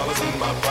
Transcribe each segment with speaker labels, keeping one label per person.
Speaker 1: flowers in my body.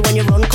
Speaker 1: when you
Speaker 2: run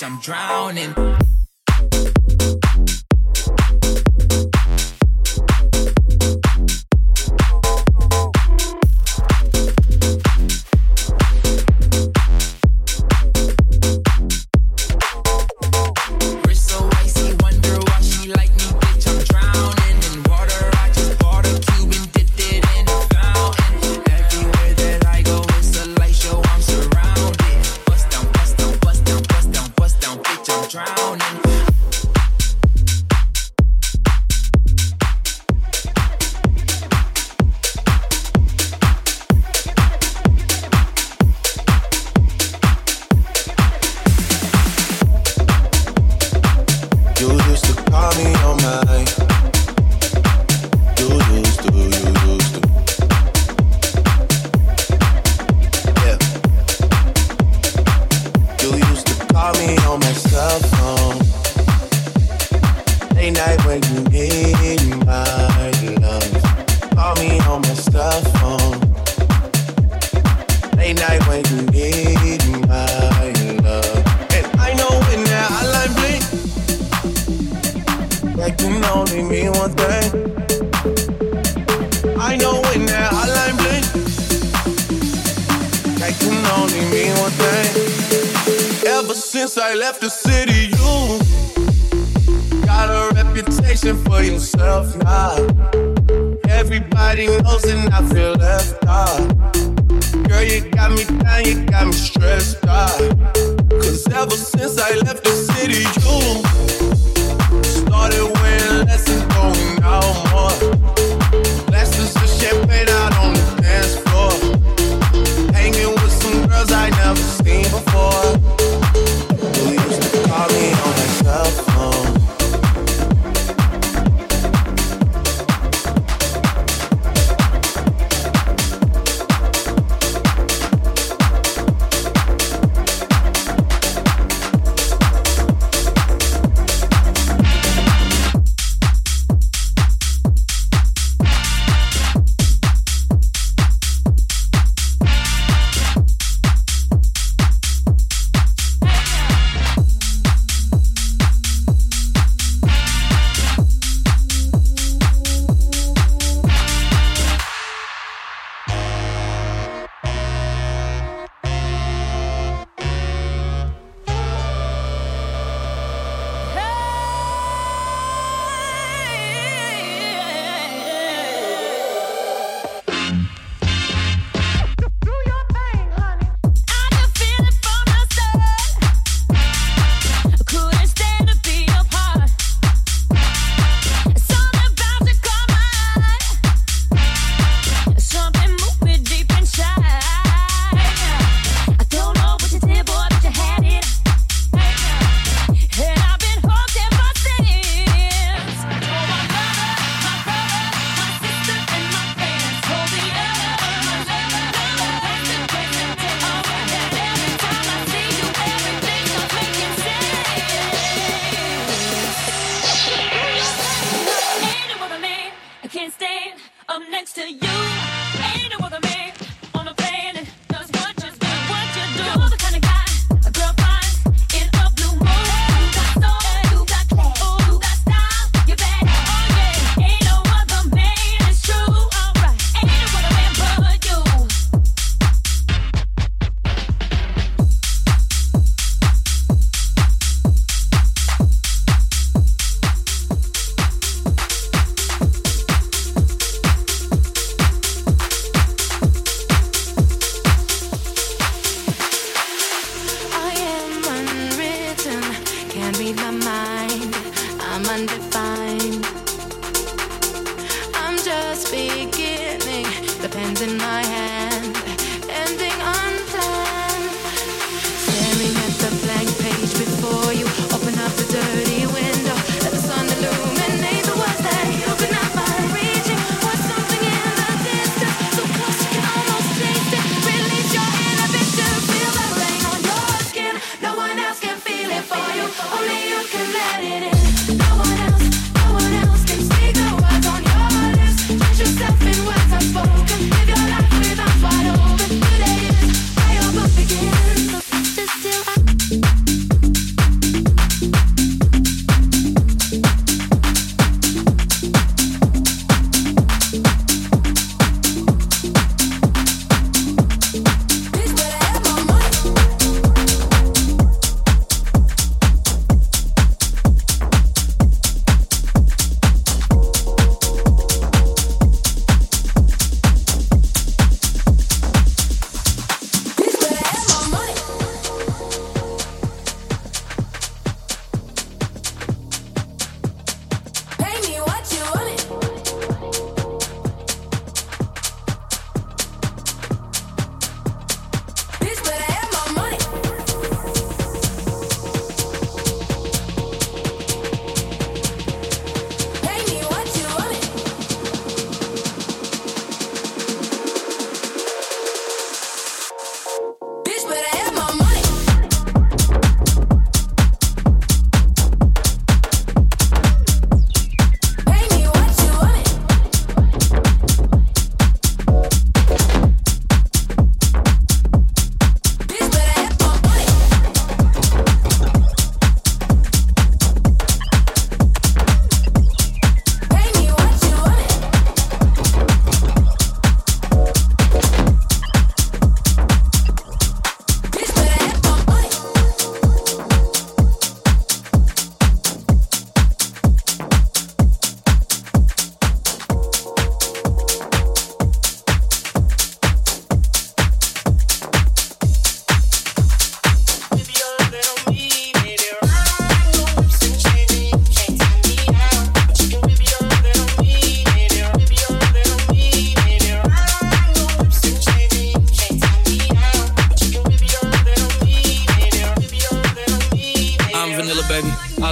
Speaker 3: I'm drowning.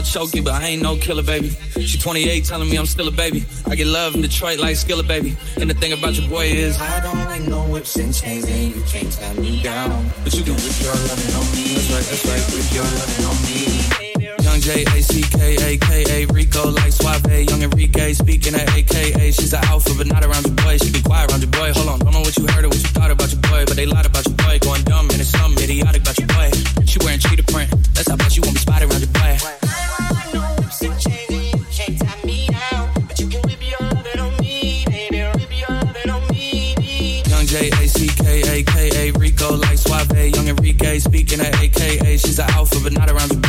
Speaker 3: I'll choke you, but I ain't no killer, baby. She 28, telling me I'm still a baby. I get love in Detroit like Skilla, baby. And the thing about your boy is,
Speaker 4: I don't like no whips and chains, and you can't tie me down.
Speaker 3: But you can whip
Speaker 4: your loving on me.
Speaker 3: That's right, that's right.
Speaker 4: Whip your loving on me.
Speaker 3: Young J A C K A K A Rico like Suave, Young Enrique speaking at AKA. She's an alpha, but not around your boy. She be quiet around your boy. Hold on, don't know what you heard or what you thought about your boy, but they lied about your boy. Going dumb and it's something idiotic about your boy. She wearing cheetah print. That's how much you won't be Suave, Young Enrique speaking at AKA. She's an alpha, but not around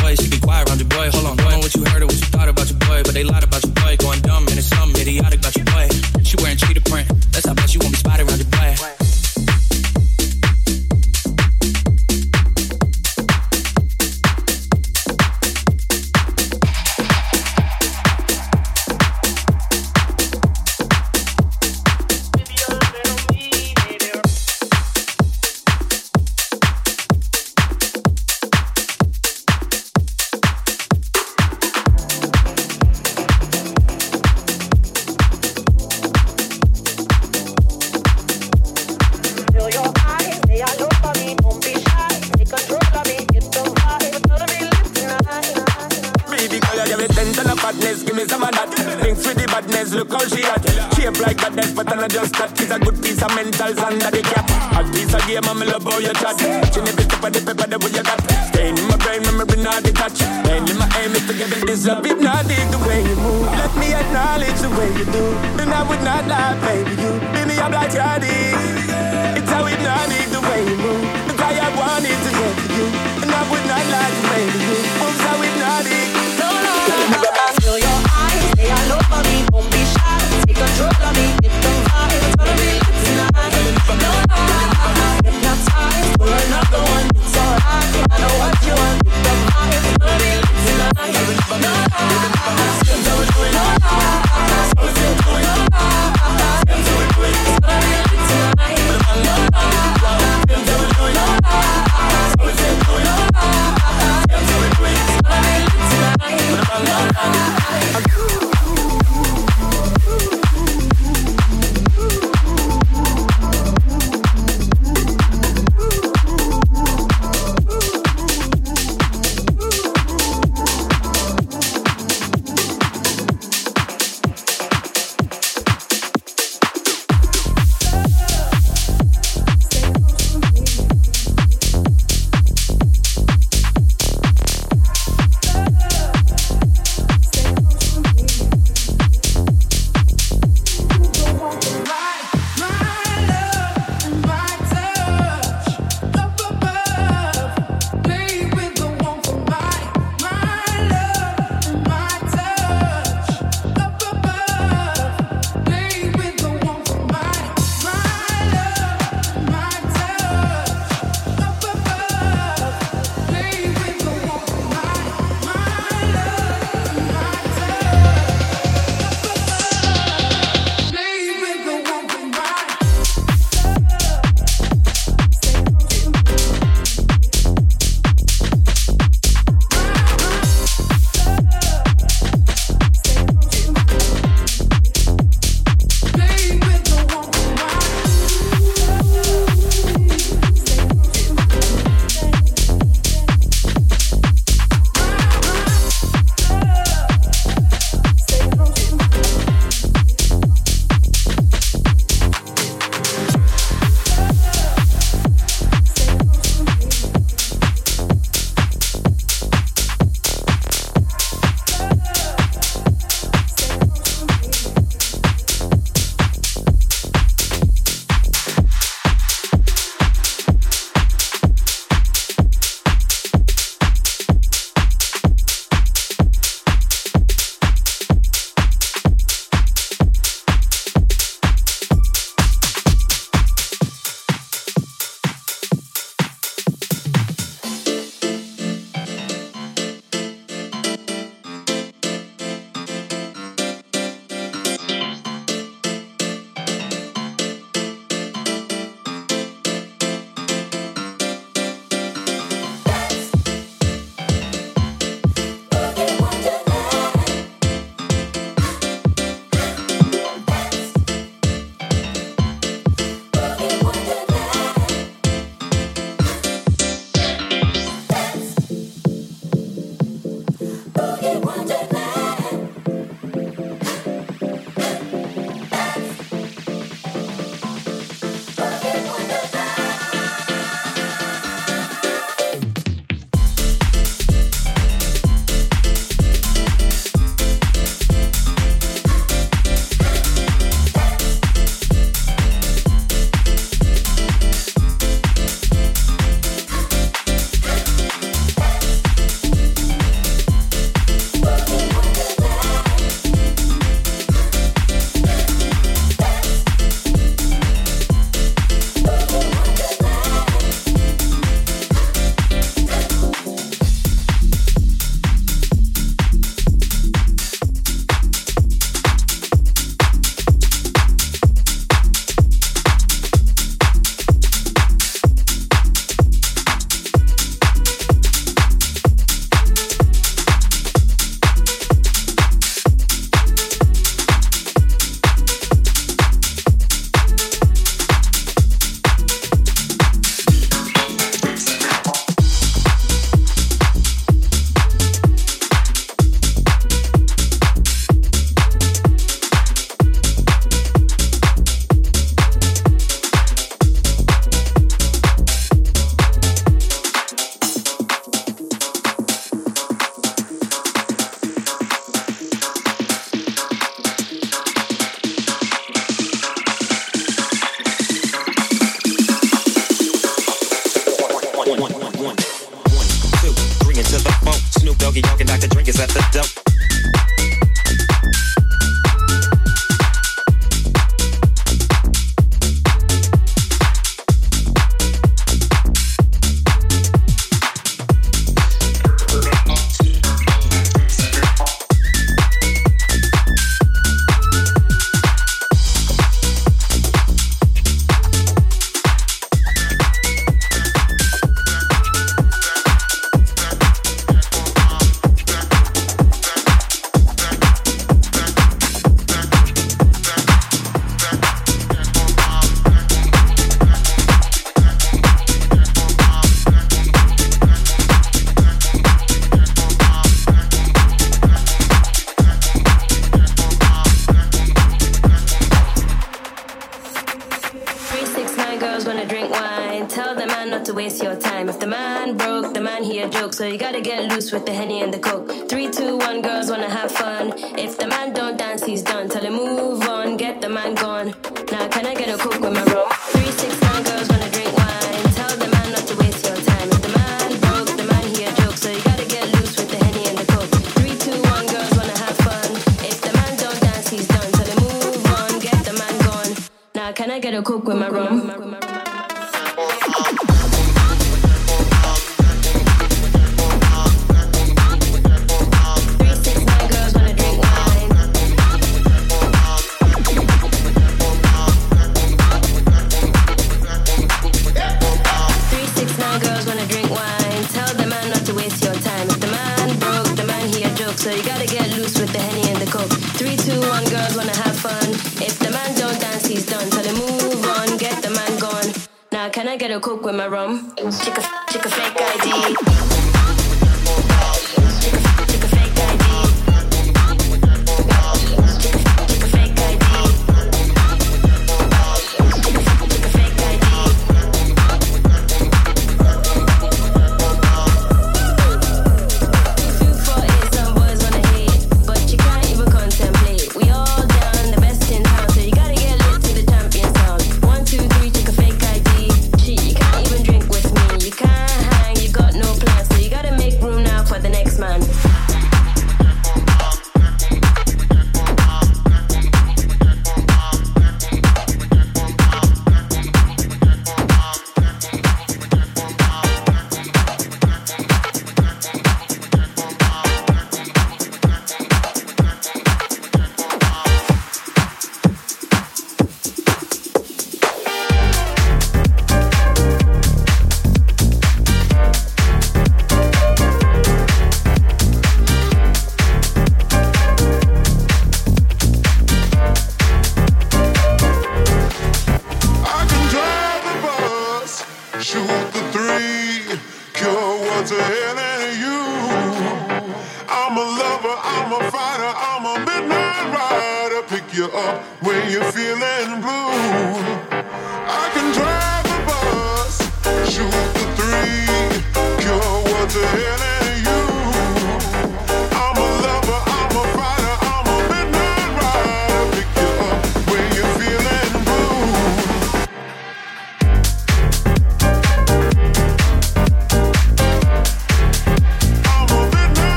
Speaker 5: better cook with
Speaker 6: my rum.